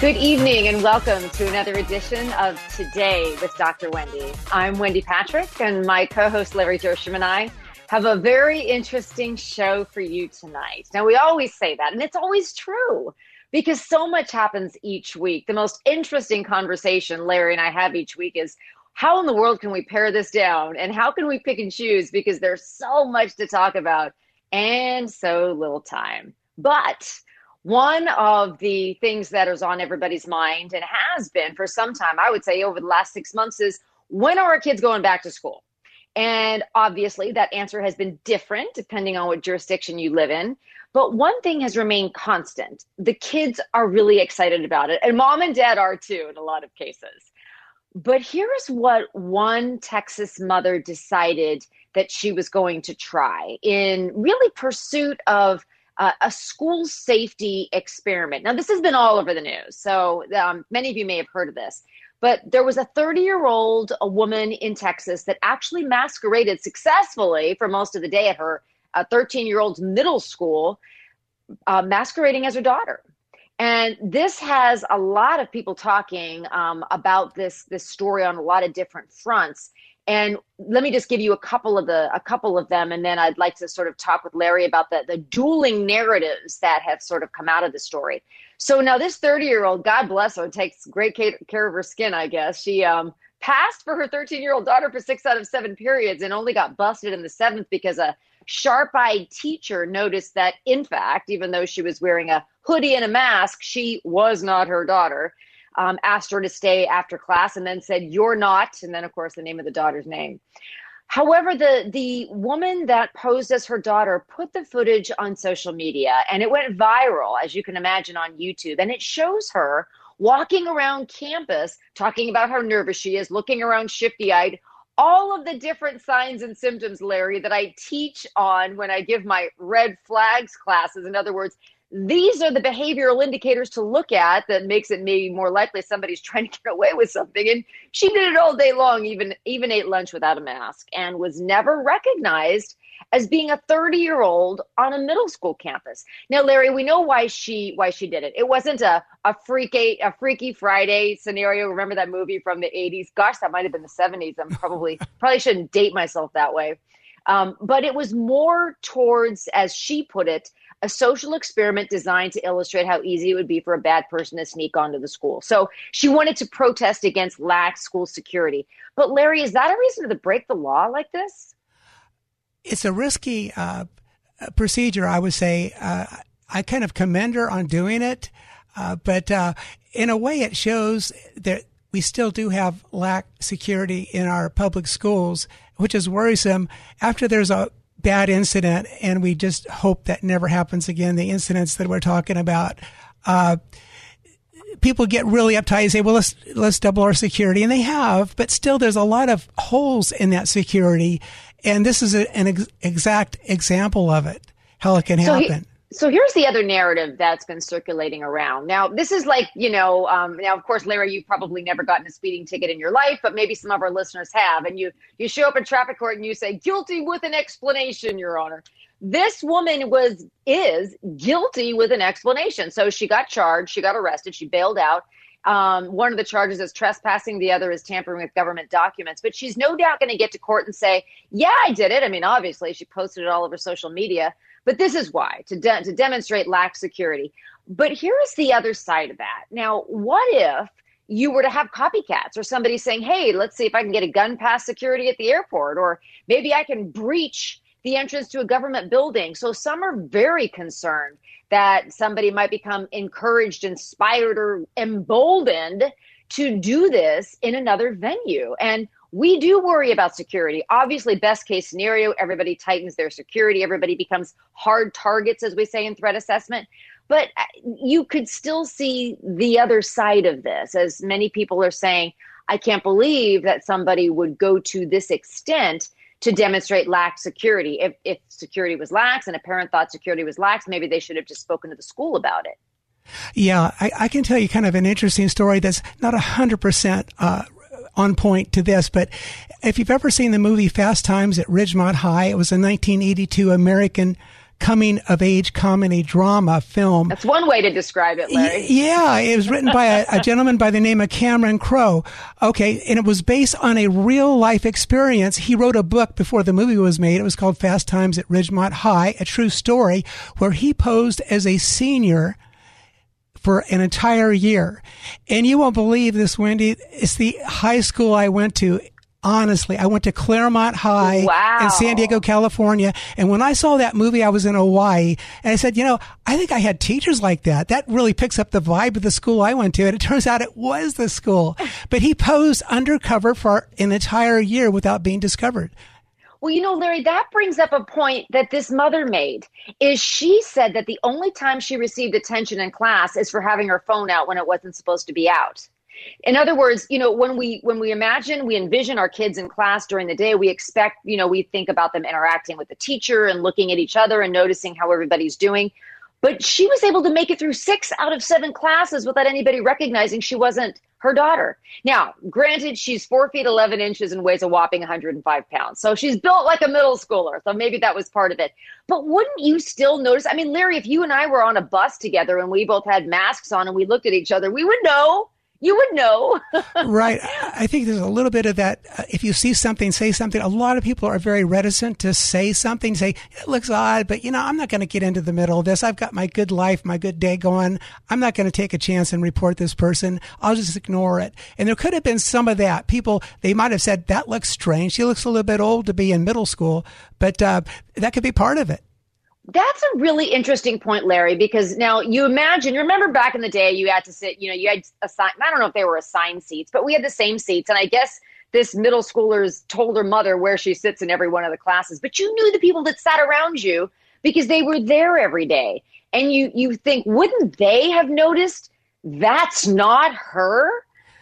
Good evening and welcome to another edition of Today with Dr. Wendy. I'm Wendy Patrick, and my co host Larry Josham and I have a very interesting show for you tonight. Now, we always say that, and it's always true because so much happens each week. The most interesting conversation Larry and I have each week is how in the world can we pare this down and how can we pick and choose because there's so much to talk about and so little time. But one of the things that is on everybody's mind and has been for some time, I would say over the last six months, is when are our kids going back to school? And obviously, that answer has been different depending on what jurisdiction you live in. But one thing has remained constant the kids are really excited about it, and mom and dad are too in a lot of cases. But here's what one Texas mother decided that she was going to try in really pursuit of uh, a school safety experiment. Now, this has been all over the news, so um, many of you may have heard of this. But there was a 30 year old a woman in Texas that actually masqueraded successfully for most of the day at her 13 year old's middle school, uh, masquerading as her daughter. And this has a lot of people talking um, about this this story on a lot of different fronts. And let me just give you a couple of the a couple of them, and then I'd like to sort of talk with Larry about the the dueling narratives that have sort of come out of the story. So now this 30 year old, God bless her, takes great care of her skin. I guess she um, passed for her 13 year old daughter for six out of seven periods, and only got busted in the seventh because a sharp eyed teacher noticed that, in fact, even though she was wearing a hoodie and a mask, she was not her daughter um, asked her to stay after class and then said, You're not. And then, of course, the name of the daughter's name. However, the, the woman that posed as her daughter put the footage on social media and it went viral, as you can imagine, on YouTube. And it shows her walking around campus talking about how nervous she is, looking around shifty eyed, all of the different signs and symptoms, Larry, that I teach on when I give my red flags classes. In other words, these are the behavioral indicators to look at that makes it maybe more likely somebody's trying to get away with something. And she did it all day long even even ate lunch without a mask and was never recognized as being a 30 year old on a middle school campus. Now larry we know why she why she did it. It wasn't a a freaky a freaky friday scenario. Remember that movie from the 80s gosh that might have been the 70s i'm probably probably shouldn't date myself that way. Um, but it was more towards as she put it a social experiment designed to illustrate how easy it would be for a bad person to sneak onto the school. So she wanted to protest against lax school security. But Larry, is that a reason to break the law like this? It's a risky uh, procedure, I would say. Uh, I kind of commend her on doing it, uh, but uh, in a way, it shows that we still do have lack security in our public schools, which is worrisome. After there's a bad incident, and we just hope that never happens again. The incidents that we're talking about, uh, people get really uptight and say, "Well, let's let's double our security," and they have, but still, there's a lot of holes in that security, and this is a, an ex- exact example of it. How it can happen. So he- so here's the other narrative that's been circulating around. Now, this is like, you know, um, now, of course, Larry, you've probably never gotten a speeding ticket in your life, but maybe some of our listeners have. And you, you show up in traffic court and you say, guilty with an explanation, Your Honor. This woman was, is guilty with an explanation. So she got charged, she got arrested, she bailed out. Um, one of the charges is trespassing, the other is tampering with government documents. But she's no doubt going to get to court and say, Yeah, I did it. I mean, obviously, she posted it all over social media. But this is why to, de- to demonstrate lax security. But here is the other side of that. Now, what if you were to have copycats or somebody saying, hey, let's see if I can get a gun past security at the airport, or maybe I can breach the entrance to a government building. So some are very concerned that somebody might become encouraged, inspired, or emboldened to do this in another venue. And we do worry about security. Obviously, best case scenario, everybody tightens their security, everybody becomes hard targets, as we say in threat assessment. But uh, you could still see the other side of this, as many people are saying, I can't believe that somebody would go to this extent to demonstrate lax security. If, if security was lax and a parent thought security was lax, maybe they should have just spoken to the school about it. Yeah, I, I can tell you kind of an interesting story that's not 100% uh, on point to this, but if you've ever seen the movie Fast Times at Ridgemont High, it was a 1982 American coming of age comedy drama film. That's one way to describe it, Larry. Yeah, it was written by a, a, gentleman by the name of Cameron Crowe. Okay, and it was based on a real life experience. He wrote a book before the movie was made. It was called Fast Times at Ridgemont High, a true story where he posed as a senior for an entire year. And you won't believe this, Wendy. It's the high school I went to. Honestly, I went to Clairemont High wow. in San Diego, California. And when I saw that movie, I was in Hawaii and I said, you know, I think I had teachers like that. That really picks up the vibe of the school I went to. And it turns out it was the school, but he posed undercover for an entire year without being discovered. Well, you know, Larry, that brings up a point that this mother made. Is she said that the only time she received attention in class is for having her phone out when it wasn't supposed to be out. In other words, you know, when we when we imagine, we envision our kids in class during the day, we expect, you know, we think about them interacting with the teacher and looking at each other and noticing how everybody's doing. But she was able to make it through six out of seven classes without anybody recognizing she wasn't her daughter. Now, granted, she's four feet 11 inches and weighs a whopping 105 pounds. So she's built like a middle schooler. So maybe that was part of it. But wouldn't you still notice? I mean, Larry, if you and I were on a bus together and we both had masks on and we looked at each other, we would know you would know. right. I think there's a little bit of that. Uh, if you see something, say something. A lot of people are very reticent to say something, say, it looks odd, but you know, I'm not going to get into the middle of this. I've got my good life, my good day going. I'm not going to take a chance and report this person. I'll just ignore it. And there could have been some of that. People, they might have said, that looks strange. She looks a little bit old to be in middle school, but uh, that could be part of it. That's a really interesting point, Larry, because now you imagine, remember back in the day, you had to sit, you know, you had assigned, I don't know if they were assigned seats, but we had the same seats. And I guess this middle schooler's told her mother where she sits in every one of the classes, but you knew the people that sat around you because they were there every day. And you, you think, wouldn't they have noticed that's not her?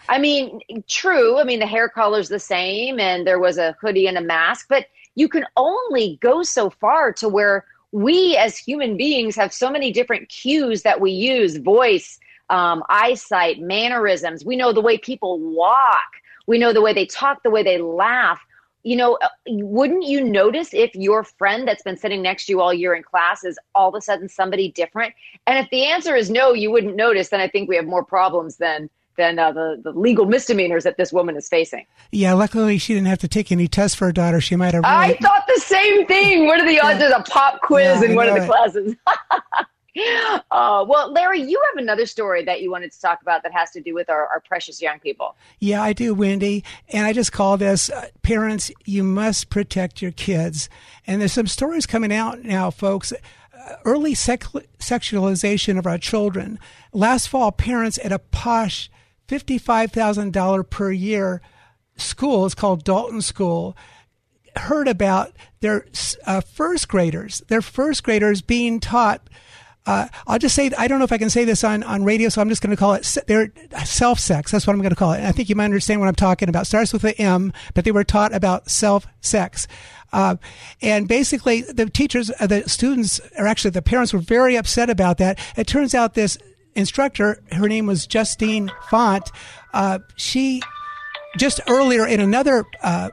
I mean, true. I mean, the hair color's the same and there was a hoodie and a mask, but you can only go so far to where we as human beings have so many different cues that we use voice, um, eyesight, mannerisms. We know the way people walk, we know the way they talk, the way they laugh. You know, uh, wouldn't you notice if your friend that's been sitting next to you all year in class is all of a sudden somebody different? And if the answer is no, you wouldn't notice, then I think we have more problems than than uh, the, the legal misdemeanors that this woman is facing. Yeah, luckily she didn't have to take any tests for her daughter. She might have. Really... I thought the same thing. What are the odds? There's a pop quiz yeah, in one of the it. classes. uh, well, Larry, you have another story that you wanted to talk about that has to do with our, our precious young people. Yeah, I do, Wendy. And I just call this uh, Parents, you must protect your kids. And there's some stories coming out now, folks uh, early sec- sexualization of our children. Last fall, parents at a posh $55,000 per year school, it's called Dalton School, heard about their uh, first graders, their first graders being taught. Uh, I'll just say, I don't know if I can say this on, on radio, so I'm just going to call it their self sex. That's what I'm going to call it. And I think you might understand what I'm talking about. Starts with the M, but they were taught about self sex. Uh, and basically, the teachers, uh, the students, or actually the parents were very upset about that. It turns out this instructor, her name was Justine Fonte, uh, she just earlier in another uh,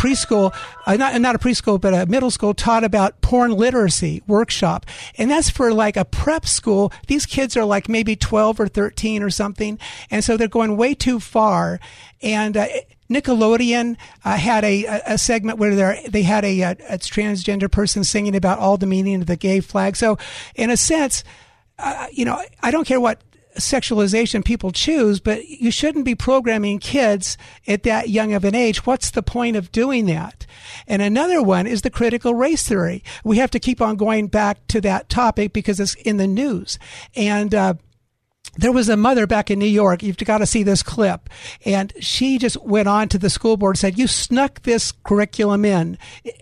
preschool, uh, not, not a preschool, but a middle school taught about porn literacy workshop. And that's for like a prep school. These kids are like maybe 12 or 13 or something. And so they're going way too far. And, uh, Nickelodeon uh, had a, a segment where they had a, a, a transgender person singing about all the meaning of the gay flag. So, in a sense, you know, I don't care what sexualization people choose, but you shouldn't be programming kids at that young of an age. What's the point of doing that? And another one is the critical race theory. We have to keep on going back to that topic because it's in the news. And, uh, there was a mother back in New York. You've got to see this clip. And she just went on to the school board and said, you snuck this curriculum in.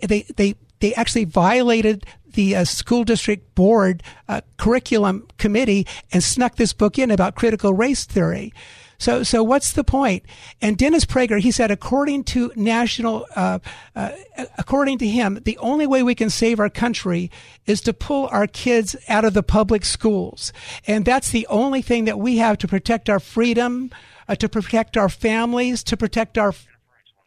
They, they, they actually violated the uh, school district board uh, curriculum committee and snuck this book in about critical race theory. So, so what's the point? And Dennis Prager, he said, according to national, uh, uh, according to him, the only way we can save our country is to pull our kids out of the public schools, and that's the only thing that we have to protect our freedom, uh, to protect our families, to protect our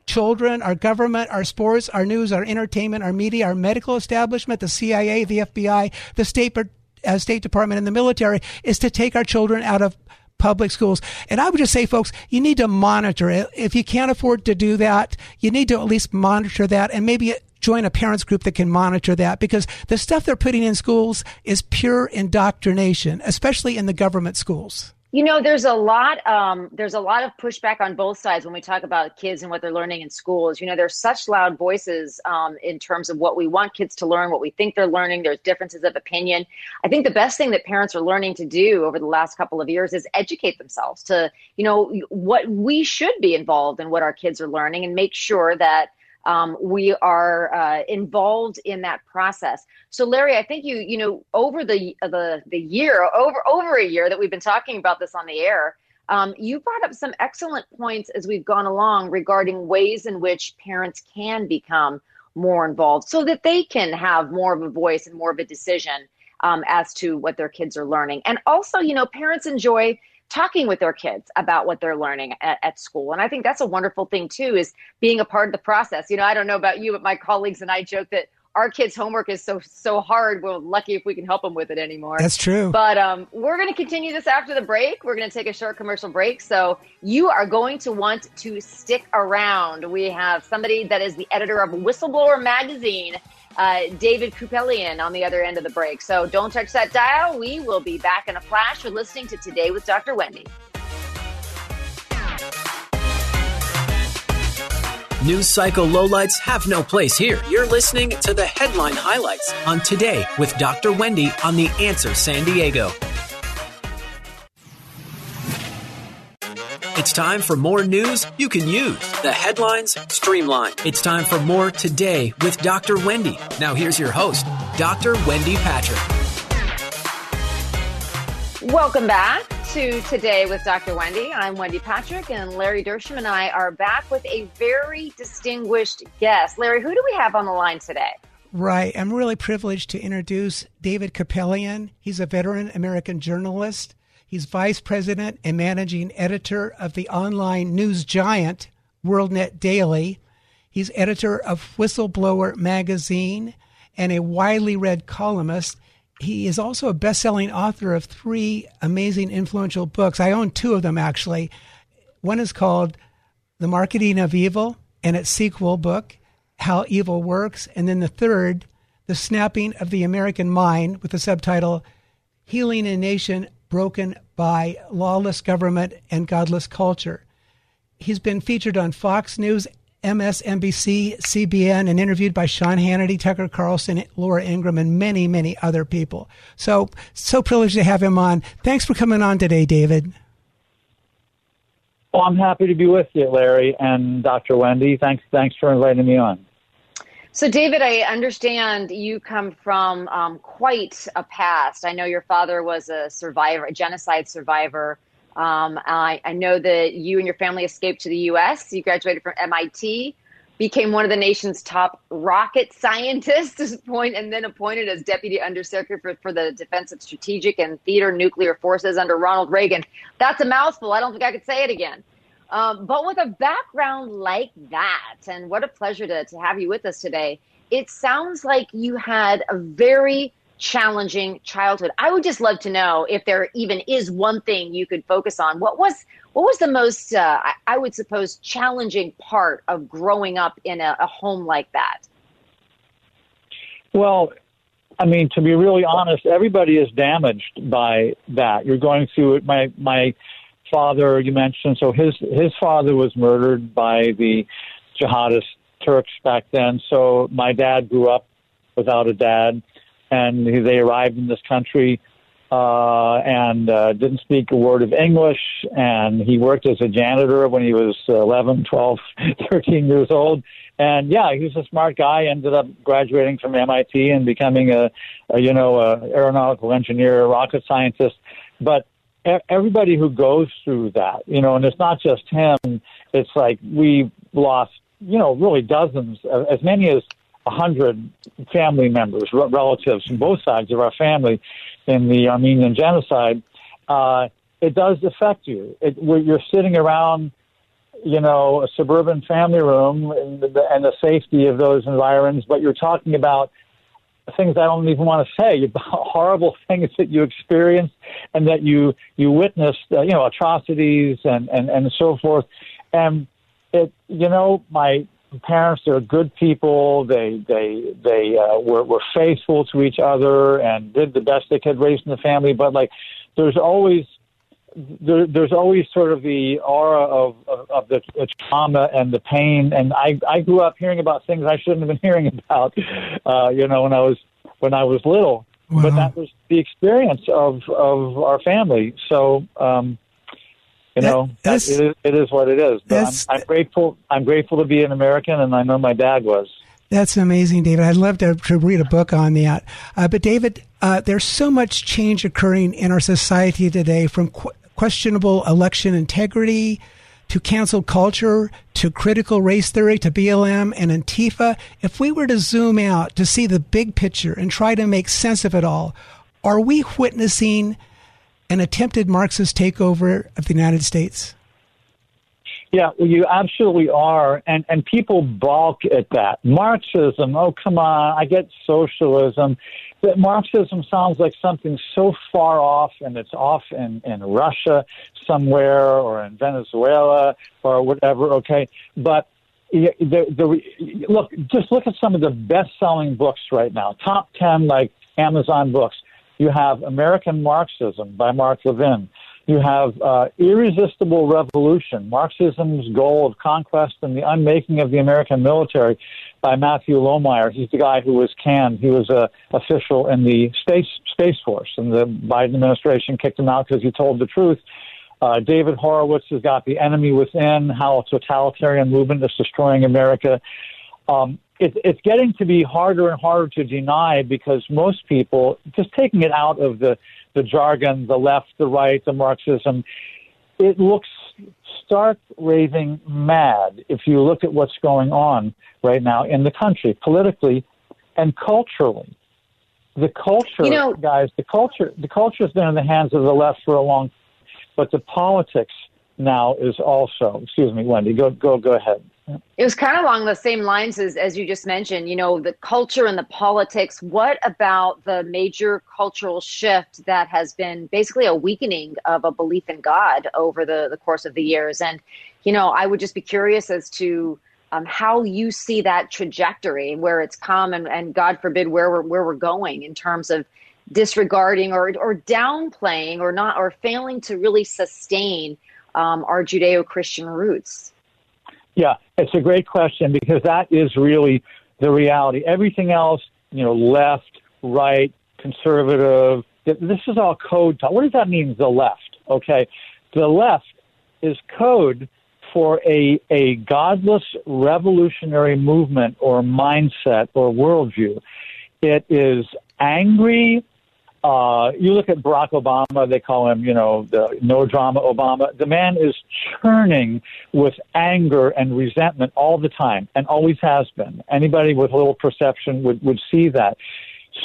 children, our government, our sports, our news, our entertainment, our media, our medical establishment, the CIA, the FBI, the State, uh, State Department, and the military is to take our children out of public schools. And I would just say, folks, you need to monitor it. If you can't afford to do that, you need to at least monitor that and maybe join a parents group that can monitor that because the stuff they're putting in schools is pure indoctrination, especially in the government schools. You know, there's a lot. Um, there's a lot of pushback on both sides when we talk about kids and what they're learning in schools. You know, there's such loud voices um, in terms of what we want kids to learn, what we think they're learning. There's differences of opinion. I think the best thing that parents are learning to do over the last couple of years is educate themselves to, you know, what we should be involved in what our kids are learning and make sure that um, we are uh, involved in that process. So, Larry, I think you you know over the the the year over over a year that we've been talking about this on the air, um, you brought up some excellent points as we've gone along regarding ways in which parents can become more involved, so that they can have more of a voice and more of a decision um, as to what their kids are learning. And also, you know, parents enjoy talking with their kids about what they're learning at, at, school. And I think that's a wonderful thing too, is being a part of the process. You know, I don't know about you, but my colleagues and I joke that our kids' homework is so so hard. We're lucky if we can help them with it anymore. That's true. But um, we're going to continue this after the break. We're going to take a short commercial break. So you are going to want to stick around. We have somebody that is the editor of Whistleblower Magazine uh, David Kupelian on the other end of the break. So don't touch that dial. We will be back in a flash. You're listening to Today with Dr. Wendy. News cycle lowlights have no place here. You're listening to the headline highlights on Today with Dr. Wendy on The Answer San Diego. It's time for more news you can use. The headlines streamlined. It's time for more today with Dr. Wendy. Now, here's your host, Dr. Wendy Patrick. Welcome back to Today with Dr. Wendy. I'm Wendy Patrick, and Larry Dersham and I are back with a very distinguished guest. Larry, who do we have on the line today? Right. I'm really privileged to introduce David Kupelian. He's a veteran American journalist He's vice president and managing editor of the online news giant WorldNet Daily. He's editor of Whistleblower magazine and a widely read columnist. He is also a best selling author of three amazing, influential books. I own two of them, actually. One is called The Marketing of Evil and its sequel book, How Evil Works. And then the third, The Snapping of the American Mind, with the subtitle Healing a Nation broken by lawless government and godless culture. He's been featured on Fox News, MSNBC, CBN, and interviewed by Sean Hannity, Tucker Carlson, Laura Ingraham, and many, many other people. So, so privileged to have him on. Thanks for coming on today, David. Well, I'm happy to be with you, Larry and Dr. Wendy. Thanks, thanks for inviting me on. So, David, I understand you come from um, quite a past. I know your father was a survivor, a genocide survivor. Um, I, I, know that you and your family escaped to the U.S. You graduated from MIT, became one of the nation's top rocket scientists, point, and then appointed as deputy undersecretary for, for the Defense of Strategic and Theater Nuclear Forces under Ronald Reagan. That's a mouthful. I don't think I could say it again. Um, but with a background like that, and what a pleasure to, to have you with us today, it sounds like you had a very challenging childhood. I would just love to know if there even is one thing you could focus on. What was what was the most, uh, I, would suppose, challenging part of growing up in a, a home like that? Well, I mean, to be really honest, everybody is damaged by that. You're going through it. My my father you mentioned. So his his father was murdered by the jihadist Turks back then. So my dad grew up without a dad, and they arrived in this country uh, and uh, didn't speak a word of English. And he worked as a janitor when he was 11, 12, 13 years old. And yeah, he was a smart guy. Ended up graduating from MIT and becoming a, a you know, a aeronautical engineer, a rocket scientist. But everybody who goes through that, you know, and it's not just him. It's like we lost, you know, really dozens, as many as a hundred family members, relatives from both sides of our family in the Armenian genocide, uh, it does affect you. It, you're sitting around, you know, a suburban family room and the, and the safety of those environs, but you're talking about things I don't even want to say horrible things that you experienced and that you you witnessed, uh, you know, atrocities and and and so forth. And it, you know, my parents they're good people they they they uh, were were faithful to each other and did the best they could raising the family but like there's always there, there's always sort of the aura of, of, of the, the trauma and the pain and I I grew up hearing about things I shouldn't have been hearing about uh you know when I was when I was little wow. but that was the experience of of our family so um you know, it, is, it is what it is. But I'm, I'm, grateful. I'm grateful to be an American, and I know my dad was. That's amazing, David. I'd love to, to read a book on that. Uh, but David, uh, there's so much change occurring in our society today, from qu- questionable election integrity to cancel culture to critical race theory to BLM and Antifa. If we were to zoom out to see the big picture and try to make sense of it all, are we witnessing an attempted Marxist takeover of the United States? Yeah, well, you absolutely are, and and people balk at that. Marxism, oh come on, I get socialism. But Marxism sounds like something so far off, and it's off in in Russia somewhere or in Venezuela or whatever. Okay, but the, the, look, just look at some of the best-selling books right now, top ten like Amazon books. You have American Marxism by Mark Levin. You have uh, Irresistible Revolution, Marxism's Goal of Conquest and the Unmaking of the American Military by Matthew Lohmeier. He's the guy who was canned. He was a official in the Space, Space Force, and the Biden administration kicked him out because he told the truth. Uh, David Horowitz has got The Enemy Within, How a Totalitarian Movement is Destroying America. Um, it, it's getting to be harder and harder to deny because most people, just taking it out of the, the jargon, the left, the right, the Marxism, it looks stark raving mad if you look at what's going on right now in the country, politically and culturally. The culture, you know, guys, the culture, the culture has been in the hands of the left for a long, but the politics now is also. Excuse me, Wendy. Go, go, go ahead. It was kind of along the same lines as, as you just mentioned, you know, the culture and the politics. What about the major cultural shift that has been basically a weakening of a belief in God over the, the course of the years? And, you know, I would just be curious as to um, how you see that trajectory, where it's come, and, and God forbid where we're, where we're going in terms of disregarding or, or downplaying or not or failing to really sustain um, our Judeo Christian roots. Yeah, it's a great question because that is really the reality. Everything else, you know, left, right, conservative, this is all code talk. What does that mean, the left? Okay. The left is code for a, a godless revolutionary movement or mindset or worldview. It is angry uh, you look at Barack Obama, they call him, you know, the no drama Obama. The man is churning with anger and resentment all the time and always has been. Anybody with a little perception would, would see that.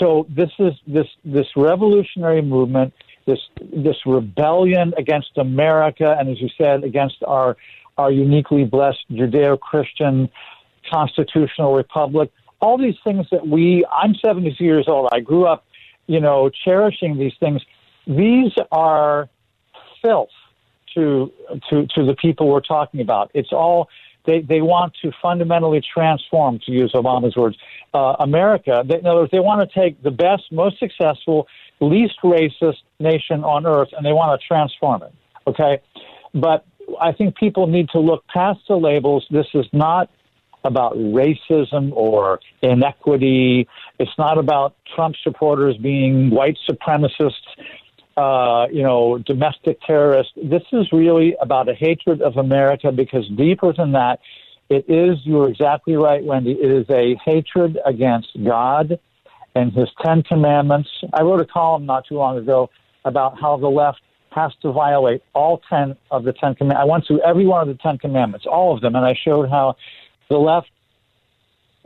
So this is this this revolutionary movement, this this rebellion against America, and as you said, against our our uniquely blessed Judeo-Christian constitutional republic. All these things that we. I'm 72 years old. I grew up you know, cherishing these things. These are filth to to to the people we're talking about. It's all they they want to fundamentally transform, to use Obama's words, uh, America. They, in other words, they want to take the best, most successful, least racist nation on earth, and they want to transform it. Okay, but I think people need to look past the labels. This is not about racism or inequity. It's not about Trump supporters being white supremacists. uh, you know, domestic terrorists. This is really about a hatred of America because deeper than that, it is, you're exactly right, Wendy, it is a hatred against God and his Ten Commandments. I wrote a column not too long ago about how the left has to violate all 10 of the Ten Commandments. I went through every one of the Ten Commandments, all of them, and I showed how the left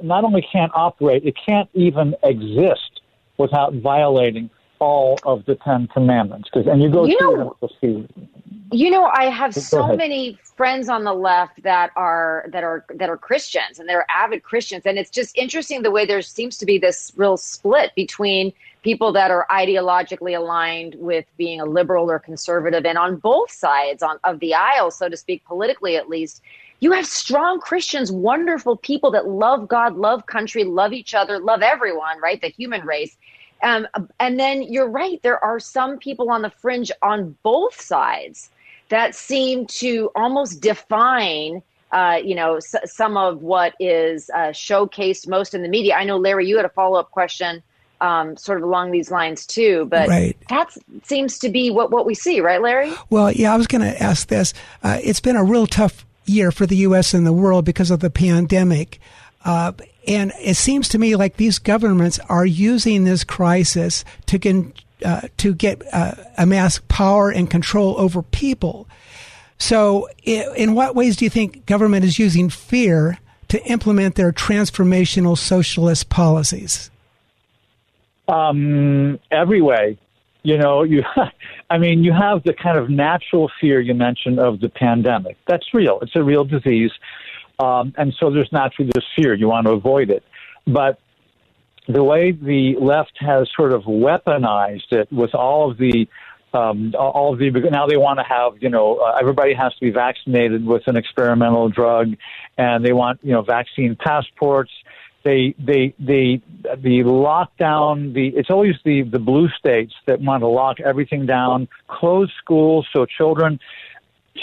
not only can't operate, it can't even exist without violating all of the Ten Commandments. Because and you go you through know, them. You know, I have Go so ahead. many friends on the left that are that are that are Christians and they're avid Christians, and it's just interesting the way there seems to be this real split between people that are ideologically aligned with being a liberal or conservative, and on both sides on, of the aisle, so to speak, politically at least. You have strong Christians, wonderful people that love God, love country, love each other, love everyone, right? The human race. Um, and then you're right, there are some people on the fringe on both sides that seem to almost define, uh, you know, s- some of what is uh, showcased most in the media. I know, Larry, you had a follow up question um, sort of along these lines too, but Right. that seems to be what, what we see, right, Larry? Well, yeah, I was going to ask this. Uh, it's been a real tough year for the U.S. and the world because of the pandemic. Uh, and it seems to me like these governments are using this crisis to uh, to get uh, amass power and control over people. So, in what ways do you think government is using fear to implement their transformational socialist policies? um, every way. You know, you, I mean, you have the kind of natural fear you mentioned of the pandemic. That's real. It's a real disease. Um, and so there's naturally this fear. You want to avoid it. But the way the left has sort of weaponized it with all of the um, all of the now they want to have you know uh, everybody has to be vaccinated with an experimental drug, and they want you know vaccine passports. They they they the lockdown. The it's always the the blue states that want to lock everything down, close schools so children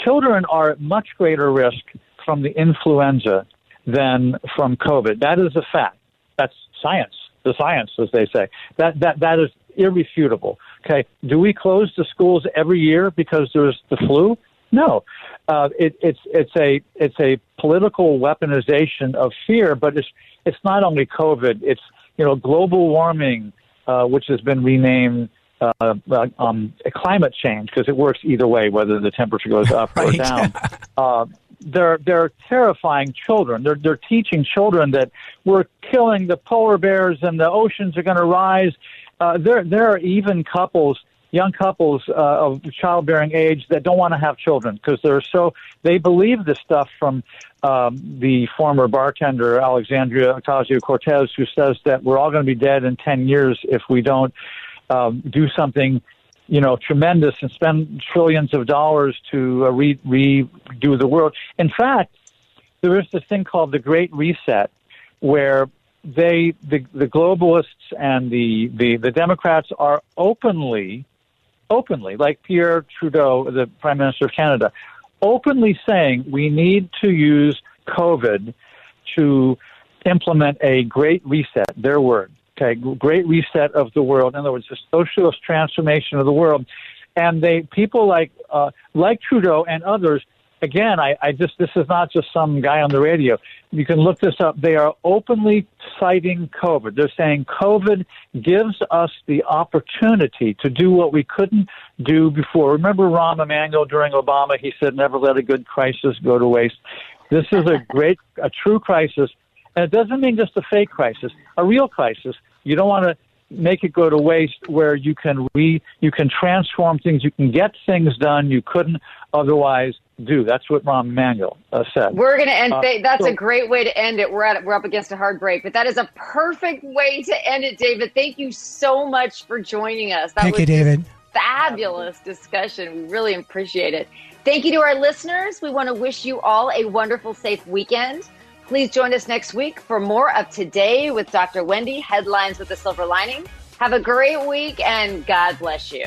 children are at much greater risk from the influenza than from COVID. That is a fact. That's science. The science, as they say. That that that is irrefutable. Okay. Do we close the schools every year because there's the flu? No. Uh, it, it's it's a it's a political weaponization of fear, but it's it's not only COVID. It's you know global warming, uh, which has been renamed uh, um, climate change because it works either way, whether the temperature goes up or down. uh, they're they're terrifying children. They're they're teaching children that we're killing the polar bears and the oceans are going to rise. Uh, there there are even couples, young couples uh, of childbearing age that don't want to have children because they're so they believe this stuff from um, the former bartender Alexandria Ocasio Cortez, who says that we're all going to be dead in ten years if we don't um, do something you know, tremendous and spend trillions of dollars to uh, re- redo the world. In fact, there is this thing called the Great Reset, where they, the, the globalists and the, the, the Democrats are openly, openly, like Pierre Trudeau, the Prime Minister of Canada, openly saying we need to use COVID to implement a great reset, their word, okay, great reset of the world. In other words, a socialist transformation of the world. And they, people like, uh, like Trudeau and others, again, I, I just, this is not just some guy on the radio. You can look this up. They are openly citing COVID. They're saying COVID gives us the opportunity to do what we couldn't do before. Remember Rahm Emanuel during Obama? He said, never let a good crisis go to waste. This is a great, a true crisis. And it doesn't mean just a fake crisis, a real crisis. You don't want to make it go to waste where you can re, you can transform things, you can get things done you couldn't otherwise do. That's what Rahm Emanuel uh, said. We're going to end. Uh, that's so- a great way to end it. We're at we're up against a hard break, but that is a perfect way to end it, David. Thank you so much for joining us. That Thank was you, David. fabulous discussion. We really appreciate it. Thank you to our listeners. We want to wish you all a wonderful, safe weekend. Please join us next week for more of Today with Dr. Wendy, Headlines with the Silver Lining. Have a great week and God bless you.